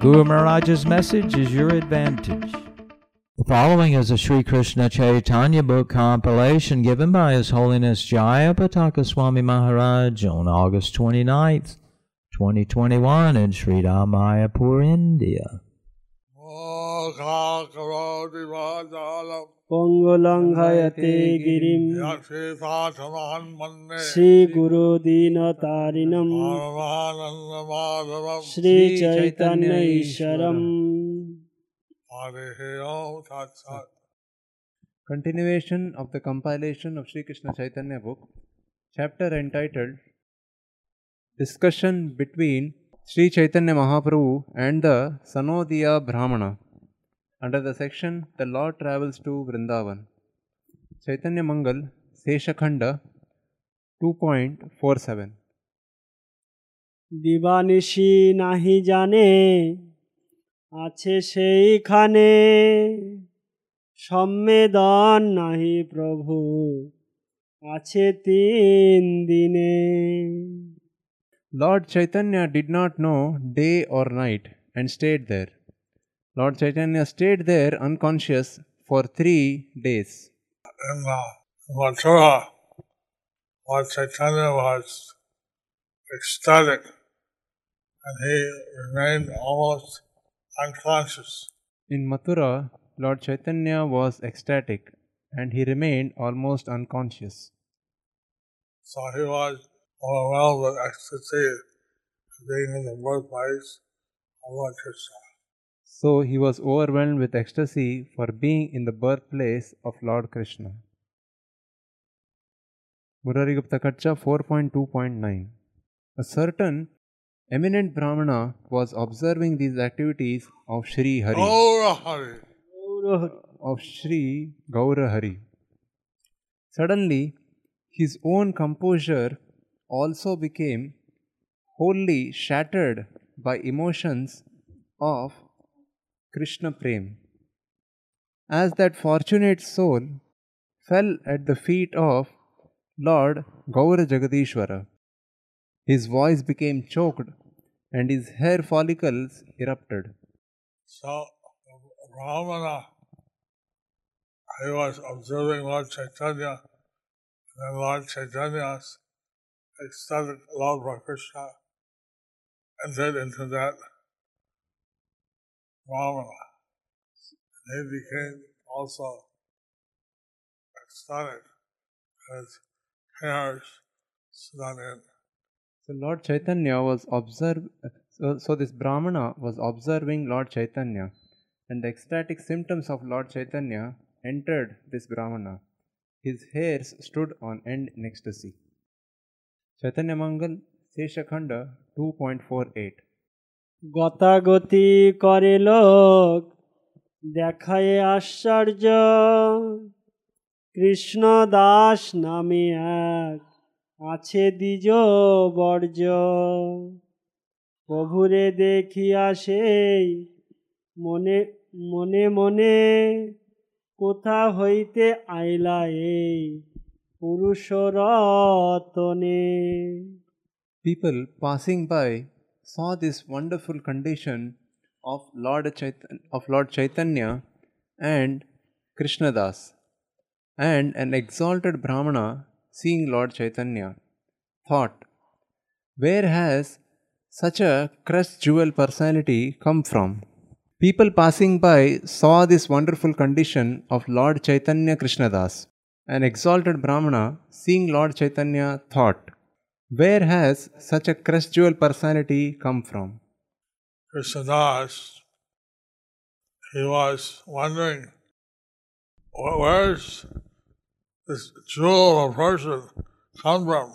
Guru Maharaj's message is your advantage. The following is a Sri Krishna Chaitanya book compilation given by His Holiness Jaya Pataka Swami Maharaj on August 29th, 2021 in Sri Mayapur, India. शाखाकरोतिवाचालम् पङ्गुलङ्घयते गिरिं यक्षेताथमान्मन्ये श्रीगुरुदीनतारिणम् परमानन्दमाधवम् Sri Chaitanya ईश्वरम् हरे ओम साक्षात् Continuation of the compilation of Sri Krishna Chaitanya book, chapter entitled Discussion between Sri Chaitanya Mahaprabhu and the Sanodiya Brahmana. under the section The Lord Travels to Vrindavan. Chaitanya Mangal, Seshakhanda 2.47 দিবানিশি নাহি জানে আছে সেইখানে সম্মেদন নাহি প্রভু আছে তিন দিনে Lord Chaitanya did not know day or night and stayed there. Lord Chaitanya stayed there unconscious for three days. in Mathura, Lord Chaitanya was ecstatic and he remained almost unconscious. In Mathura, Lord Chaitanya was ecstatic and he remained almost unconscious. So he was overwhelmed with ecstasy being in the birthplace of Lord Krishna. So he was overwhelmed with ecstasy for being in the birthplace of Lord Krishna. Murarigupta Katcha 4.2.9 A certain eminent Brahmana was observing these activities of Sri Hari. Oh, Hari! of Sri Gaura Hari. Suddenly, his own composure also became wholly shattered by emotions of Krishna Prem. As that fortunate soul fell at the feet of Lord Gaura Jagadishwara, his voice became choked and his hair follicles erupted. So, Ramana, he was observing Lord Chaitanya, and then Lord Chaitanya's ecstatic love for Krishna entered into that Brahmana. He became also ecstatic, his hairs stood in. So Lord Chaitanya was observe. So, so this Brahmana was observing Lord Chaitanya, and the ecstatic symptoms of Lord Chaitanya entered this Brahmana. His hairs stood on end in ecstasy. Chaitanya Mangal, Seshakhanda 2.48 গতাগতি করে লোক, দেখায় আশ্চর্য। কৃষ্ণ দাস নামে এক, আছে দ্বিজ বর্জ। প্রভুরে দেখিয়া সেই মনে মনে মনে, কোথা হইতে আইলা এই পুরুষরতনে? People passing by saw this wonderful condition of Lord, of Lord Chaitanya and Krishnadas, and an exalted Brahmana seeing Lord Chaitanya thought, Where has such a crest jewel personality come from? People passing by saw this wonderful condition of Lord Chaitanya Krishnadas. An exalted Brahmana seeing Lord Chaitanya thought, Where has such a crest jewel personality come from? Krishnadas, he was wondering, "Wh- where's this jewel of person come from?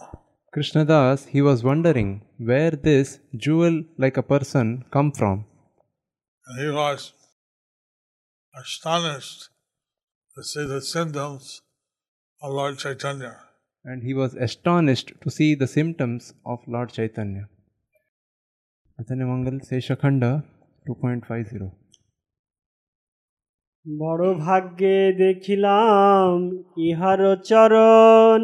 Krishnadas, he was wondering where this jewel like a person come from. And he was astonished to see the symptoms of Lord Chaitanya And he was astonished to see the symptoms of Lord Chaitanya. Chaitanya Mangal Seshakhanda 2.50 বড় ভাগ্যে দেখিলাম ইহার চরণ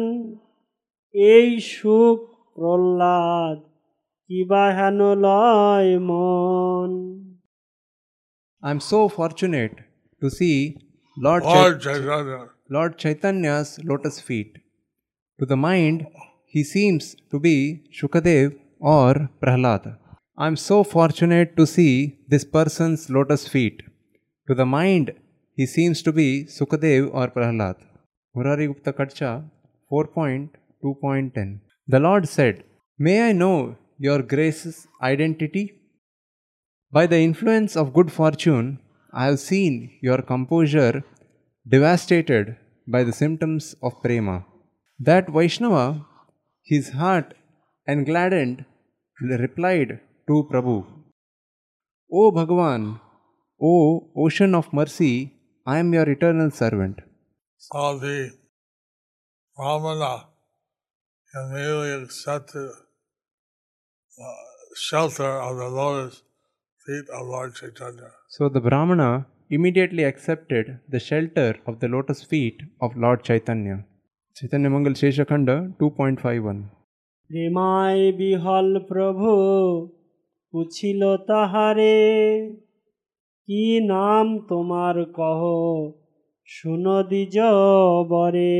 এই সুখ প্রহ্লাদ কিবা হেন লয় মন I'm so fortunate to see Lord, Chai- Lord Chaitanya. Lord Chaitanya's lotus feet. to the mind, he seems to be Shukadev or Prahlad. I am so fortunate to see this person's lotus feet. To the mind, he seems to be Sukadev or Prahlad. Murari Gupta Katcha 4.2.10 The Lord said, May I know your grace's identity? By the influence of good fortune, I have seen your composure devastated by the symptoms of prema. That Vaishnava, his heart engladdened, replied to Prabhu, O Bhagavan, O ocean of mercy, I am your eternal servant. So the accepted the shelter of the lotus feet of Lord Chaitanya. So the Brahmana immediately accepted the shelter of the lotus feet of Lord Chaitanya. Chaitanya Mangal Sheshakhanda 2.51 প্রেমায় বিহল প্রভু পুছিল তাহারে কি নাম তোমার কহ শুনো these বরে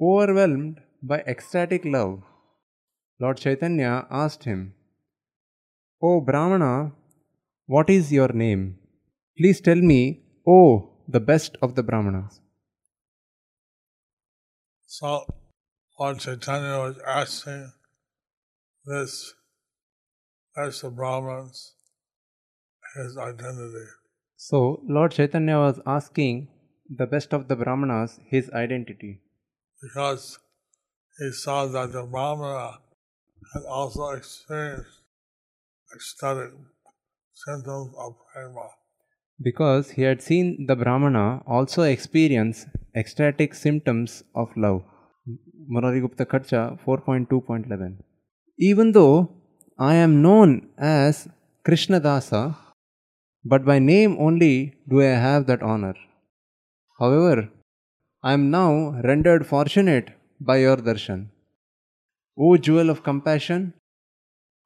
Overwhelmed by ecstatic love, Lord Chaitanya asked him, O Brahmana, what is your name? Please tell me, O the best of the Brahmanas. So Lord Chaitanya was asking this as the Brahmins his identity. So Lord Chaitanya was asking the best of the Brahmanas his identity because he saw that the Brahmana had also experienced ecstatic symptoms of prema. Because he had seen the Brahmana also experience ecstatic symptoms of love. Murari Gupta Khatcha 4.2.11 Even though I am known as Krishna Dasa, but by name only do I have that honor. However, I am now rendered fortunate by your darshan. O jewel of compassion,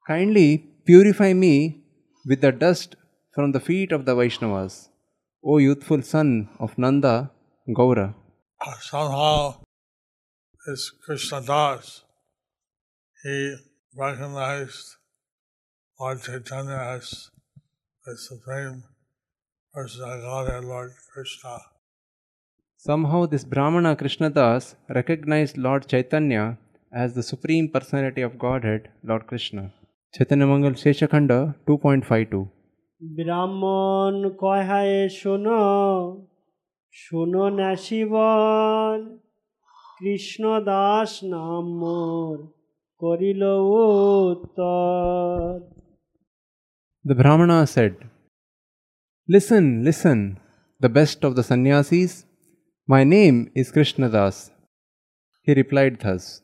kindly purify me with the dust from the feet of the Vaishnavas. O youthful son of Nanda, Gaura. Ah, somehow, this Krishna Das, he recognized Lord Chaitanya as the Supreme Personality of Godhead, Lord Krishna. Somehow, this Brahmana Krishna Das recognized Lord Chaitanya as the Supreme Personality of Godhead, Lord Krishna. Chaitanya Mangal Sheshakhanda 2.52 ব্রাহ্মণ কহায় শোনো শোনো নাসিবল কৃষ্ণ দাস নাম মোর করিল উত্তর The Brahmana said, Listen, listen, the best of the sannyasis, my name is Krishnadas. He replied thus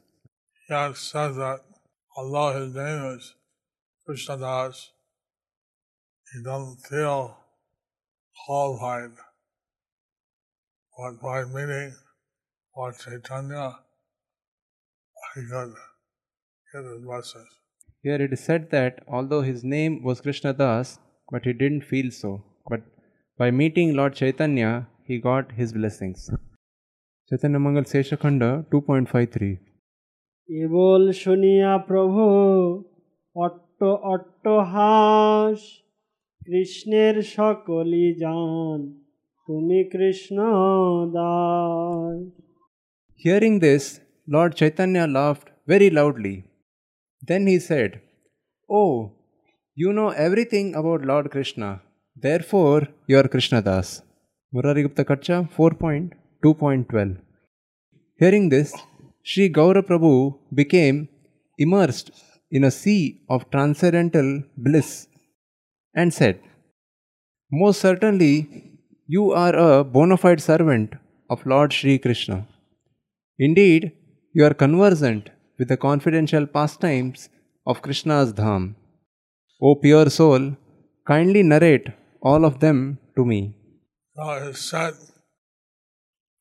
He had said that although his name is Krishna Das, he doesn't feel qualified. But by meeting Lord Chaitanya, he could get his blessings. Here it is said that although his name was Krishnadas, but he didn't feel so. But by meeting Lord Chaitanya, he got his blessings. Chaitanya Mangal Seshakhanda 2.53 কেবল শুনিয়া প্রভু অট্ট অট্টহাস কৃষ্ণের সকলই জান তুমি Krishna Das Hearing this, Lord Chaitanya laughed very loudly. Then he said, Oh, you know everything about Lord Krishna, therefore you are Krishnadas. Murari Gupta Katcha 4.2.12 Hearing this, Sri Gaura Prabhu became immersed in a sea of transcendental bliss and said, Most certainly, you are a bona fide servant of Lord Sri Krishna. Indeed, you are conversant with the confidential pastimes of Krishna's Dham. O pure soul, kindly narrate all of them to me. Now it said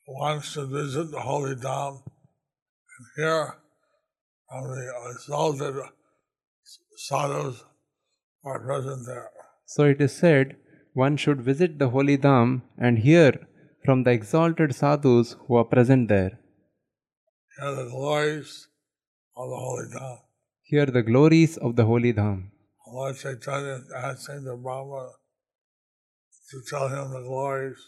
wants to visit the Holy Dham and hear from the exalted sadhus are present there. So it is said, one should visit the holy Dham and hear from the exalted sadhus who are present there. Hear the glories of the Holy Dham. Hear the glories of the holy Dham. Lord Chaitanya is asking the Brahma to tell him the glories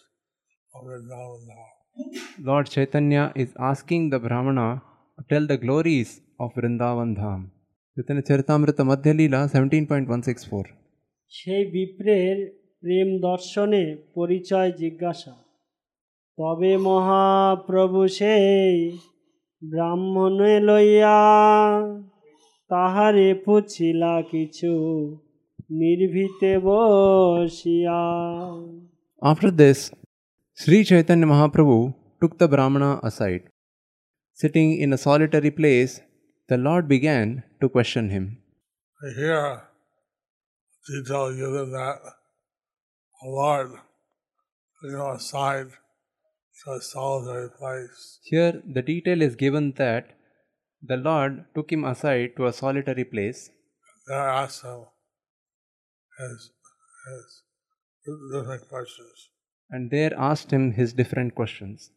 of the Dham. Lord Chaitanya is asking the Brahmana to tell the glories of Vrindavan Dham. Chaitanya Charitamrita Madhya Leela 17.164. সেই বিপ্রের প্রেম দর্শনে পরিচয় জিজ্ঞাসা তবে মহাপ্রভু সেই ব্রাহ্মণে লইয়া তাহারে পুছিলা কিছু নির্ভীতে বসিয়া? After this Shri Chaitanya Mahaprabhu took the Brahmin aside sitting in a solitary place the Lord began to question him detail given that the Lord took him aside to a solitary place. Here, the detail is given that the Lord took him aside to a solitary place There asked him his, his different questions. and there asked him his different questions.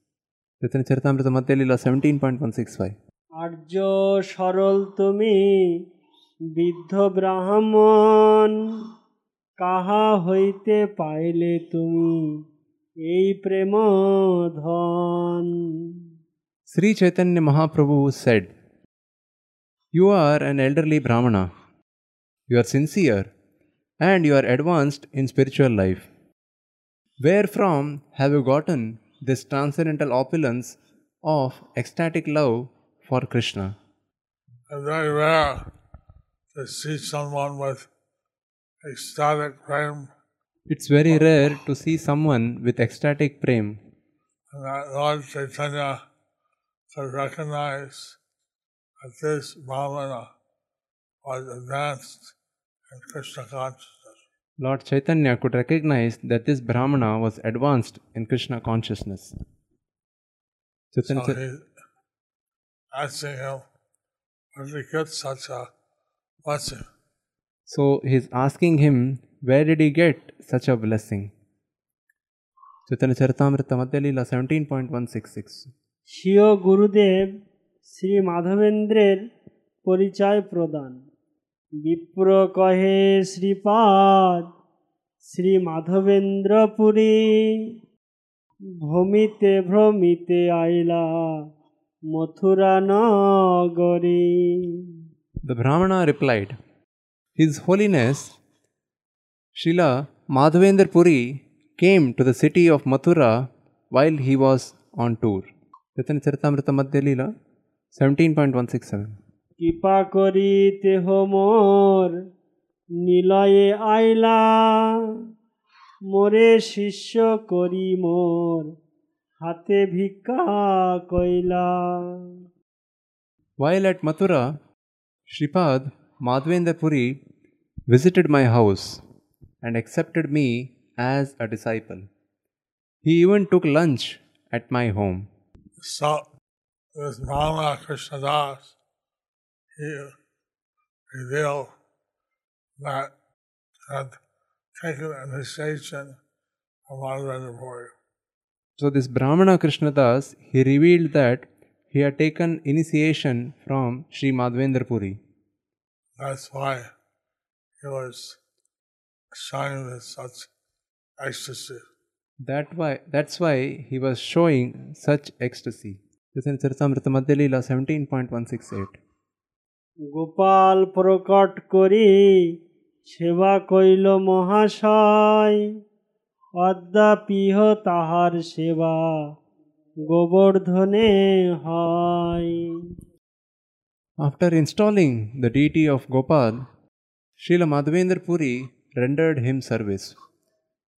Chaitanya Charitamrita Madhya Leela 17.165. আর্য সরল তুমি বৃদ্ধ ব্রাহ্মণ কাহা হইতে পাইলে তুমি এই প্রেম ধন Sri Chaitanya Mahaprabhu said, You are an elderly Brahmana. You are sincere and you are advanced in spiritual life. Wherefrom have you gotten this transcendental opulence of ecstatic love for Krishna? It's very rare To see someone with ecstatic prem It's very rare to see someone with ecstatic prem and that Lord Chaitanya could recognize that this Brahmana was advanced in Krishna consciousness. Lord Chaitanya could recognize that this Brahmana was advanced in Krishna consciousness. Chaitanya So he's asking him, did he get such a blessing? So he's asking him, where did he get such a blessing? Chaitanya Charitamrita Madhya Leela 17.166. স্বীয় গুরুদেব শ্রী মাধবেন্দ্রের পরিচয় প্রদান বিপ্র কহে শ্রীপাদ শ্রী মাধবেন্দ্রপুরী ভ্রমিতে ভ্রমিতে আইলা মথুরা নগরী The Brahmana replied, His Holiness Srila Madhavendra Puri came to the city of Mathura while he was on tour. Chaitanya Charitamrita Madhya Leela 17.167. কৃপা করি তেহ মোর নিলয়ে আইলা মোরে শিষ্য করি মোর হাতে ভিক্ষা কইলা While at Mathura, Shripad Madhavendra Puri visited my house and accepted me as a disciple. He even took lunch at my home. So this Brahmana Krishnadas, he revealed that had taken initiation from Madhavendra Puri. So, this Brahmana Krishnadas, he revealed that he had taken initiation from Sri Madhavendra Puri. That's why he was shining with such ecstasy. That why, that's why he was showing such ecstasy. This is in Charitamrita Madhya Leela 17.168. Gopal প্রকট করি সেবা কইল মহাশয় অদ্যাপিহ তাহার সেবা Govardhane Hai. After installing the deity of Gopal, Srila Madhavendra Puri rendered him service.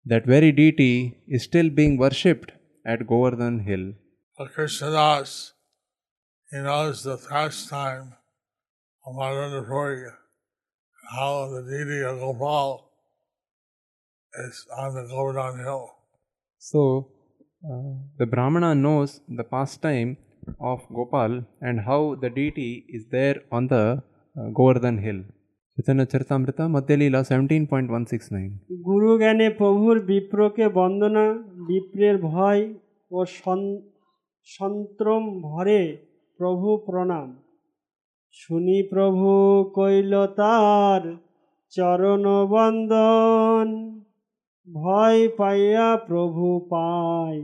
That very deity is still being worshipped at Govardhan Hill. For Krishnadas, he knows the pastime of Madhavendra Puri, how the deity of Gopal is on the Govardhan Hill. So, the Brahmana knows the pastime of Gopal and how the deity is there on the uh, Govardhan Hill. Chaitanya Charitamrita, Madhya Leela 17.169. গুরু জ্ঞানে প্রভুর বিপ্রকে বন্দনা বিপ্রের ভয় ও সন- সন্ত্রম ভরে প্রভু প্রণাম শুনি প্রভু কইল তার চরণ বন্দন ভয় পাইয়া প্রভু পায়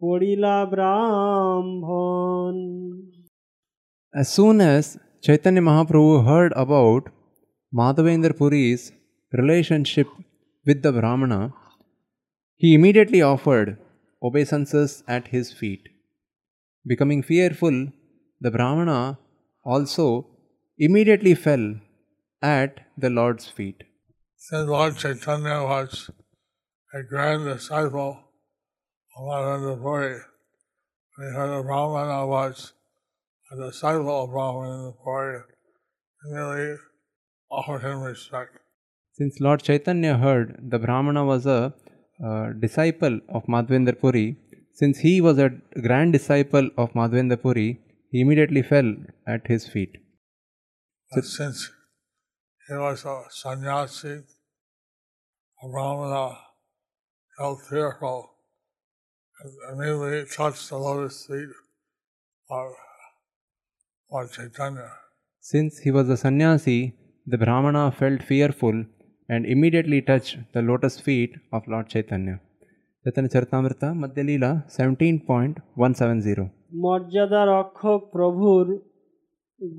পড়িলা ব্রাহ্মণ As soon as Chaitanya Mahaprabhu heard about Madhavendra Puri's relationship with the Brahmana, he immediately offered obeisances at his feet. Becoming fearful, the Brahmana also immediately fell at the Lord's feet. Since Lord Chaitanya was a grand disciple of Madhavendra Puri, when he heard the Brahmana was a disciple of Brahmana Puri, he merely offered him respect. Since Lord Chaitanya heard the Brahmana was a uh, disciple of Madhavendra Puri, since he was a grand disciple of Madhavendra Puri, he immediately fell at his feet. But since he was a sannyasi, a Brahmana felt fearful and immediately touched the lotus feet of Lord Chaitanya. Since he was a sannyasi, the Brahmana felt fearful and immediately touched the lotus feet of Lord Chaitanya. Chaitanya Charitamrita, Madhya Leela 17.170. মর্যাদা রক্ষক প্রভুর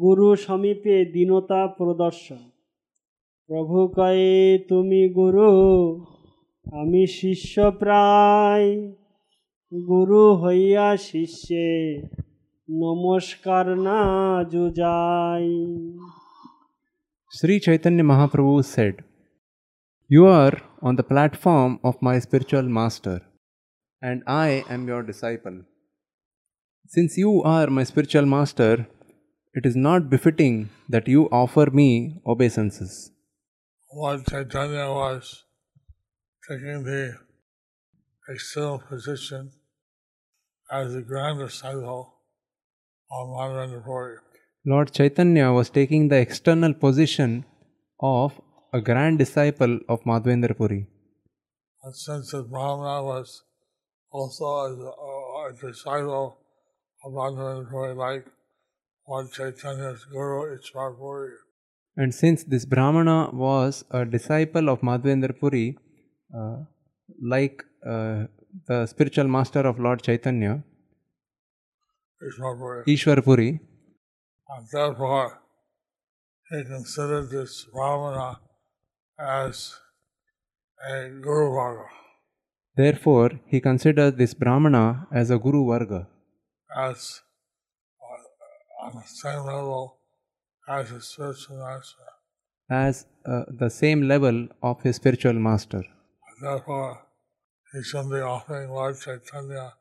গুরু সমীপে দীনতা প্রদর্শন প্রভু কয়ে তুমি গুরু আমি শিষ্য প্রায় গুরু হইয়া শিষ্যে নমস্কার না যুজাই Sri Chaitanya Mahaprabhu said, You are on the platform of my spiritual master, and I am your disciple. Since you are my spiritual master, it is not befitting that you offer me obeisances. Lord Chaitanya was taking the external position as the grand disciple of Madhavendra Puri. Lord Chaitanya was taking the external position of a grand disciple of Madhavendra Puri. And since the Brahmana was also a, a, a disciple of Madhavendra Puri, like Lord Chaitanya's Guru Ishwar Puri, And since this Brahmana was a disciple of Madhavendra Puri, like uh, the spiritual master of Lord Chaitanya, Ishwar Puri, and therefore he considered this Brahmana as a Guru Varga, therefore he considered this Brahmana as a Guru Varga, as uh, on the same level as his spiritual master. as uh, the same level of his spiritual master. Therefore, he should be offering Lord Chaitanya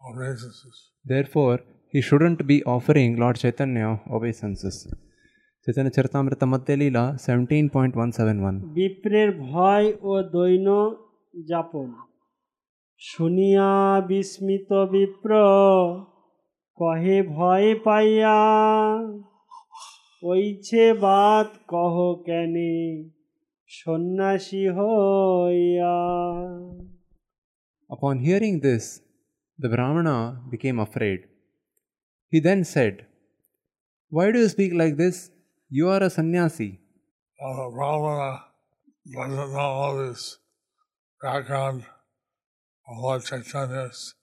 obeisances. Therefore, he shouldn't be offering Lord Chaitanya obeisances. Chaitanya Charitamrita Madhya Leela 17.171. বিপ্রের ভয় ও দৈন যাপন শুনিয়া বিস্মিত বিপ্র কহে ভয় পাইয়া ওইছে বাত কহ কেনে সন্ন্যাসী হইয়া Upon hearing this, the Brahmana became afraid. He then said, Why do you speak like this? You are a sannyasi. Now, the Brahmana doesn't know all this background of Lord Chaitanya's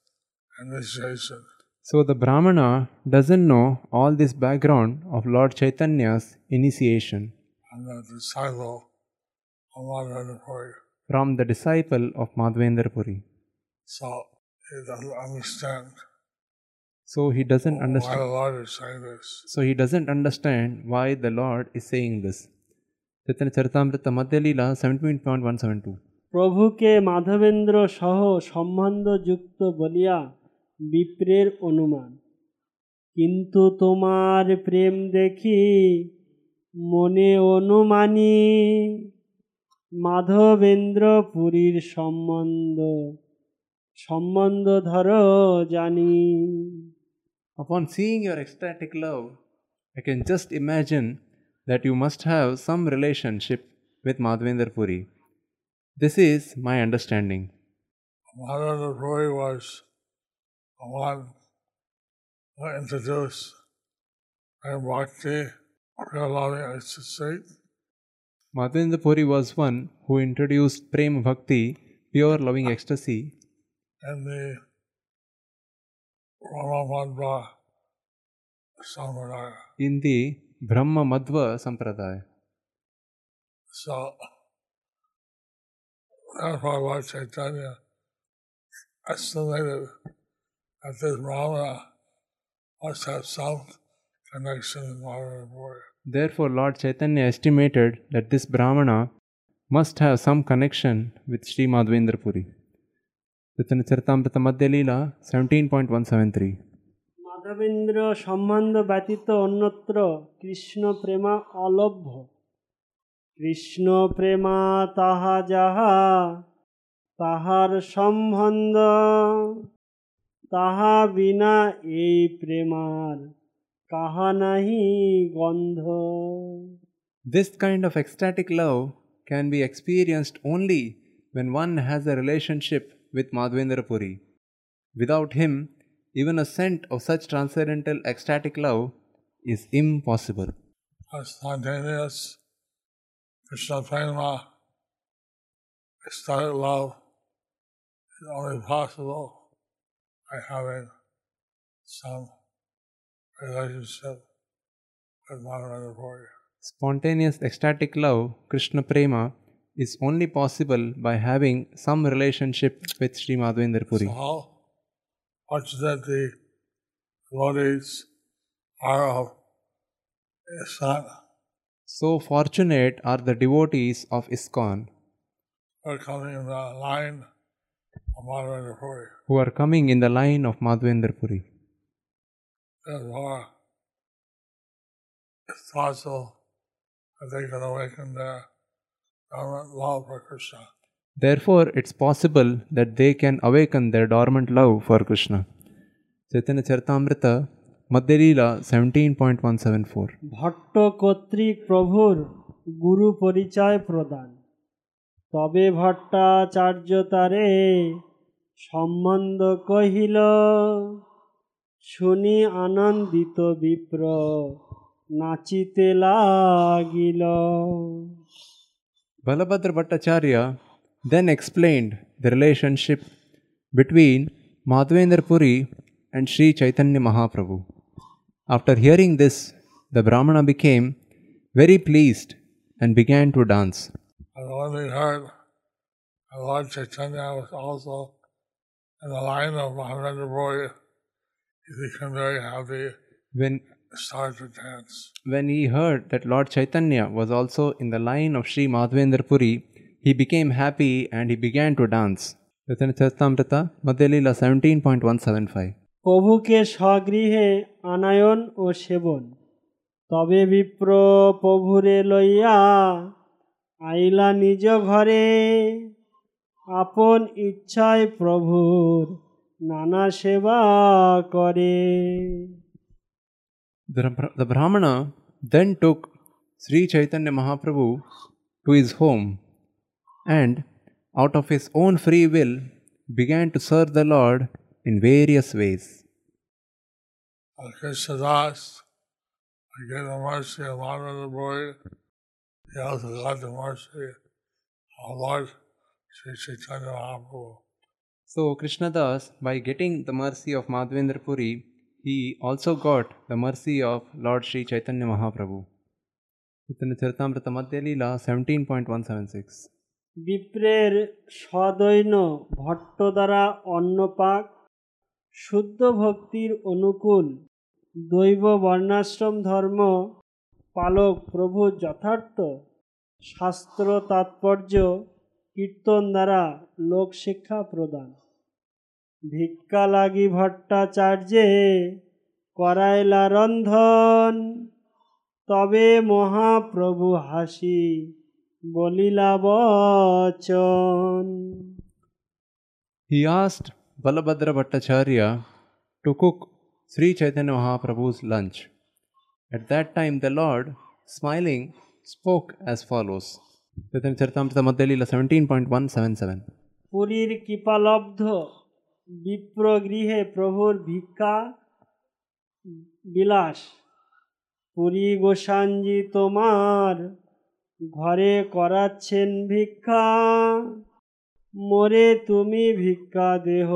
initiation. So the Brahmana doesn't know all this background of Lord Chaitanya's initiation and the disciple of Madhavendra Puri. from the disciple of Madhavendra Puri. So he doesn't understand So he doesn't why the. Lord is saying this. So he doesn't understand why the Lord is saying this. Chaitanya Charitamrita Madhya Leela 17.172. প্রভুকে মাধবেন্দ্র সহ সম্বন্ধযুক্ত বলিয়া বিপ্রের অনুমান কিন্তু তোমার প্রেম দেখি মনে অনুমানী মাধবেন্দ্র পুরীর সম্বন্ধ সম্বন্ধ ধরো জানি Upon seeing your ecstatic love, I can just imagine that you must have some relationship with Madhavendra Puri. This is my understanding. Madhavendra Puri was the one who introduced Prem Bhakti, pure loving ecstasy, Madhavendra Puri was one who introduced Prem Bhakti, pure loving ecstasy, in the Brahma Sampradaya. in the Brahma Madhva Sampradaya. So therefore Lord Chaitanya estimated that this Brahmana must have some connection with Madhavendra Puri. Therefore, Lord Chaitanya estimated that this Brahmana must have some connection with Sri Madhavendra Puri. Chaitanya Charitamrita Madhya Leela 17.173. Madhavendra সম্বন্ধ ব্যতীত অন্যত্র কৃষ্ণ প্রেমা অলভ্য কৃষ্ণ প্রেমা তাহা যাহা তাহার সম্বন্ধ তাহা বিনা এই প্রেমার কাহা নাহি গন্ধ This kind of ecstatic love can be experienced only when one has a relationship with Madhavendra Puri. Without him, even a scent of such transcendental ecstatic love is impossible. A spontaneous Krishna Prema ecstatic love is only possible by having some relationship with Madhavendra Puri. Spontaneous ecstatic love, Krishna Prema, is only possible by having some relationship with Sri Madhavendra Puri. So how much that the devotees are of ISKCON So fortunate are the devotees of ISKCON who are coming in the line of Madhavendra Puri. Who are line of Madhavendra Puri. Therefore, it's possible that they can awaken their dormant love for Krishna. Therefore, it's possible that they can awaken their dormant love for Krishna. Chaitanya Charitamrita, Madhya Leela 17.174. Bhatt কর্তৃক প্রভুর গুরু পরিচয় প্রদান তবে ভট্টাচার্য তারে সম্বন্ধ কহিল শুনি আনন্দিত বিপ্র নাচিতে লাগিল Balabhadra Bhattacharya then explained the relationship between Madhavendra Puri and Sri Chaitanya Mahaprabhu. After hearing this, the Brahmana became very pleased and began to dance. And when we heard that Lord Chaitanya was also in the line of Mahavendra Puri, he became very happy When, started to dance. when he heard that Lord Chaitanya was also in the line of Sri Madhavendra Puri, he became happy and he began to dance. Chaitanya Charitamrita, Madhya Leela 17.175. প্রভুকে স্বগৃহে anion ও সেবন তবে বিপ্র প্রভুরে লইয়া আইলা নিজ ঘরে আপন ইচ্ছায় প্রভুর নানা সেবা করে The, the Brahmana then took Sri Chaitanya Mahaprabhu to his home and, out of his own free will, began to serve the Lord in various ways. And Krishna Das, again the mercy of Mahavendra Puri, he also got the mercy of Lord Sri Chaitanya Mahaprabhu. So, Krishnadas, by getting the mercy of Madhavendra Puri, he also got the mercy of Lord Sri Chaitanya Mahaprabhu. Chaitanya Charitamrita Madhya Leela 17.176. বিপ্রের সদৈন ভট্ট দ্বারা অন্নপাক শুদ্ধ ভক্তির অনুকূল দৈব বর্ণাশ্রম ধর্ম পালক প্রভু যথার্থ শাস্ত্র তাৎপর্য কীর্তন দ্বারা লোকশিক্ষা প্রদান ভিক্ষা লাগি ভট্টাচার্যে করাইলা রন্ধন তবে মহাপ্রভু হাসি বলিলা বচন He asked Balabhadra Bhattacharya to cook Sri Chaitanya Mahaprabhu's lunch. At that time, the Lord, smiling, spoke as follows. প্রথম seventeen point one seven seven পুরীর কৃপালব্ধ বিপ্র গৃহে প্রভুর ভিক্ষা বিলাস। পুরী গোসাঞ্জি তোমার ঘরে করাচ্ছেন ভিক্ষা। মোরে তুমি ভিক্ষা দেহ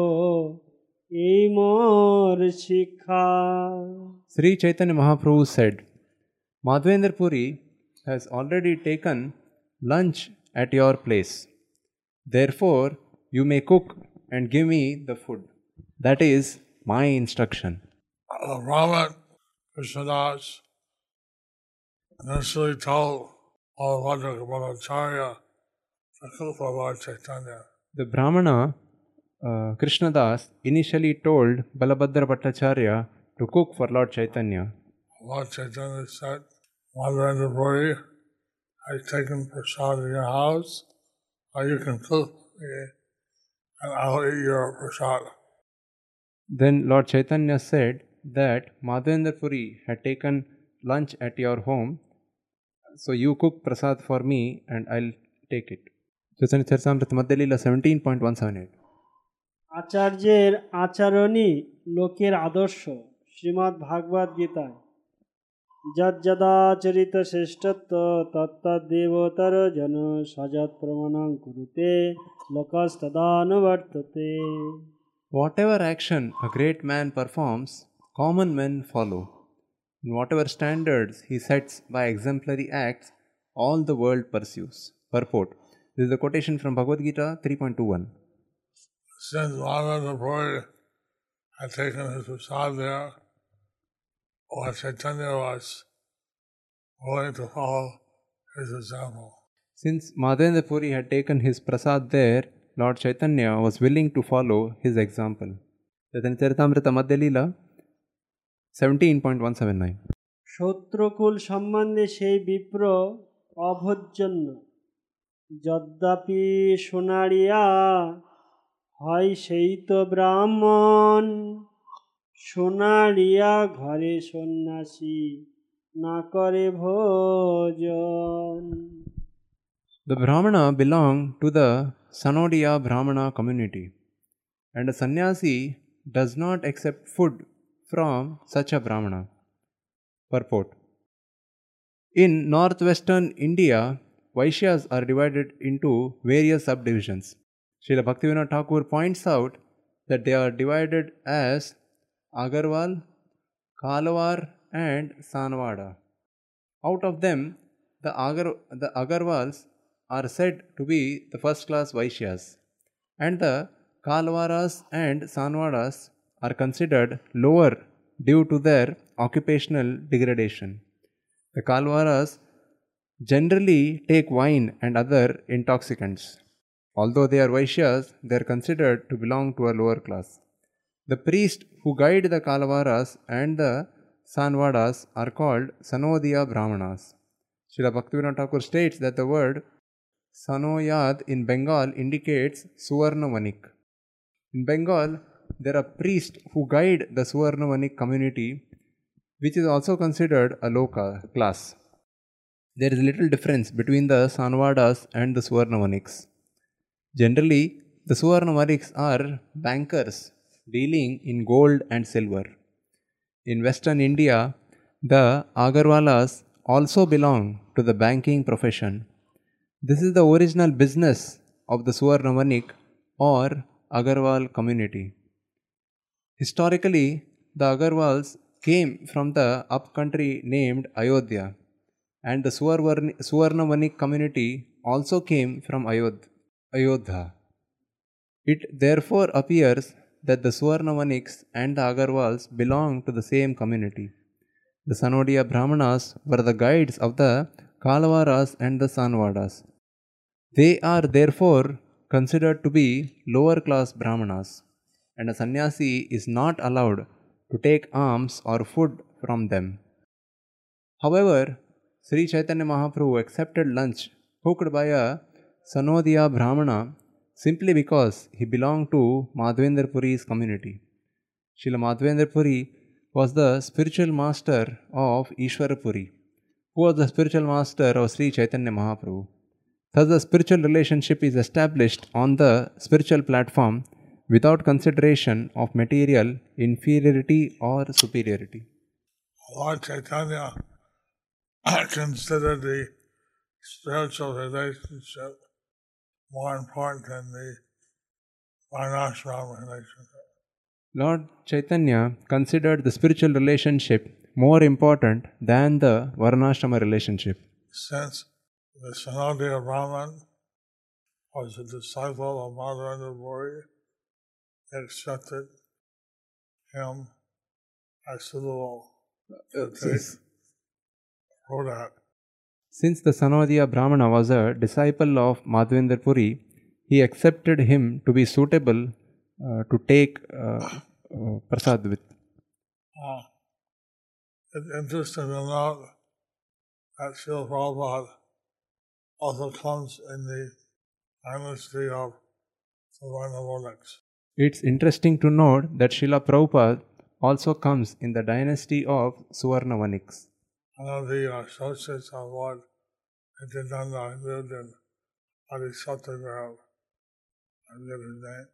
এই মোর শিক্ষা। Shri Chaitanya Mahaprabhu said Madhavendra Puri has already taken lunch at your place. Therefore, you may cook and give me the food. That is my instruction. The Brahman Krishnadas initially told Balabhadra Bhattacharya to cook for Lord Chaitanya. The Brahmana uh, Krishnadas initially told Balabhadra Bhattacharya to cook for Lord Chaitanya. Lord Chaitanya said, Madhavendra Puri, I've taken prasad in your house, or you can cook me, and I'll eat your prasad. Then Lord Chaitanya said that Madhavendra Puri had taken lunch at your home, so you cook prasad for me and I'll take it. Chaitanya Charitamrita Madhya Leela 17.178. আচার্যের আচরণই লোকের আদর্শ শ্রীমদ্ ভাগবত গীতায় जज्जदाचरित श्रेष्ठत्व तत्तदेवतर जन सजत प्रमाणं कुरुते लोकस्तदानुवर्तते whatever action a great man performs common man follow in ever standards he sets by exemplary acts all the world pursues purport this the quotation from Bhagavad Gita 3.21 sense वाला the prophet has taken his prasad there Lord Chaitanya was willing to follow his example. Since Madhavendra Puri had taken his prasad there, Lord Chaitanya was willing to follow his example. Chaitanya Charitamrita Madhya Leela 17.179. শত্রুকুল সম্বন্ধে সেই বিপ্র অভোজ্যন্য যদ্যাপি সোনারিয়া হয় সেই তো ব্রাহ্মণ সোনারিয়া ঘরে সন্ন্যাসী না করে ভোজন The Brahmana belonged to the Sanodiya Brahmana community, and a sannyasi does not accept food from such a Brahmana. Purport In northwestern India, Vaishyas are divided into various subdivisions. Srila Bhaktivinoda Thakur points out that they are divided as Agarwal, Kalwar, and Sanwada. Out of them, the, Agar, the Agarwals are said to be the first class Vaishyas, and the Kalwaras and Sanwadas are considered lower due to their occupational degradation. The Kalwaras generally take wine and other intoxicants. Although they are Vaishyas, they are considered to belong to a lower class. The priests who guide the Kalavaras and the Sanvadas are called Sanodiya Brahmanas. Srila Bhaktivinoda Thakur states that the word Sanoyad in Bengal indicates Suvarnavanik. In Bengal, there are priests who guide the Suvarnavanik community, which is also considered a low class. There is little difference between the Sanvadas and the Suvarnavaniks. Generally, the Suvarnavaniks are bankers dealing in gold and silver. In western India, the Agarwalas also belong to the banking profession. This is the original business of the Suvarnavanik or Agarwal community. Historically, the Agarwals came from the upcountry named Ayodhya, and the Suvarnavanik community also came from Ayodh- Ayodhya. It therefore appears that the Suvarnavaniks and the Agarwals belong to the same community. The Sanodiya Brahmanas were the guides of the Kalavaras and the Sanvadas. They are therefore considered to be lower class Brahmanas, and a sannyasi is not allowed to take alms or food from them. However, Sri Chaitanya Mahaprabhu accepted lunch cooked by a Sanodiya Brahmana simply because he belonged to Madhvendra Puri's community. Srila Madhvendra Puri was the spiritual master of Ishwarapuri, who was the spiritual master of Sri Chaitanya Mahaprabhu. Thus, the spiritual relationship is established on the spiritual platform without consideration of material inferiority or superiority. Lord Chaitanya considered the spiritual relationship more important than the Varnashrama relationship. Lord Chaitanya considered the spiritual relationship more important than the Varnashrama relationship. Since the Sanodiya Brahman was a disciple of Madhavendra Puri, he accepted him as suitable to take Since, for that. Since the Sanodiya Brahmana was a disciple of Madhvendra Puri, he accepted him to be suitable uh, to take uh, uh, prasad with. Uh, it's interesting to note that Srila Prabhupada also comes in the dynasty of the Varnavonics. It's interesting to note that Srila Prabhupada also comes in the dynasty of Suvarnavaniks. One of the uh, associates of Lord Nityananda lived in Bodhisattva I forget his name.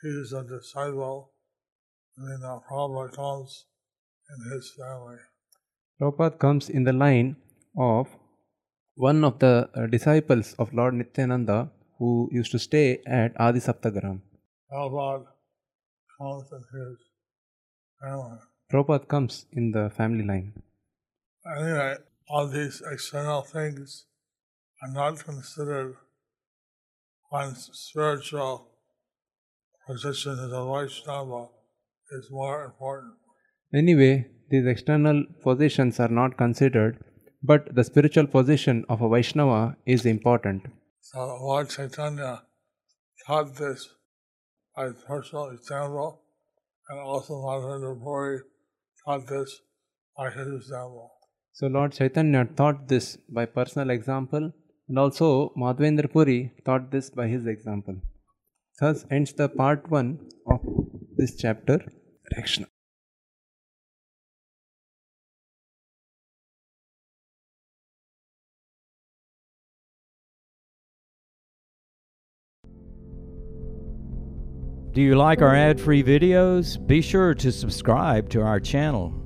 He is a disciple, and then uh, Prabhupada comes in his family. Prabhupada comes in the line of one of the uh, disciples of Lord Nityananda who used to stay at Adi Saptagram. Prabhupada comes in his family. Prabhupada comes in the family line. Anyway, all these external things are not considered one's spiritual position as a Vaishnava is more important. Anyway, these external positions are not considered, but the spiritual position of a Vaishnava is important. So Lord Chaitanya taught this by personal example, and also Madhavendra Puri taught this by his example. So, Lord Chaitanya taught this by personal example, and also Madhvendra Puri taught this by his example. Thus ends the part 1 of this chapter. Hare Do you like our ad free videos? Be sure to subscribe to our channel.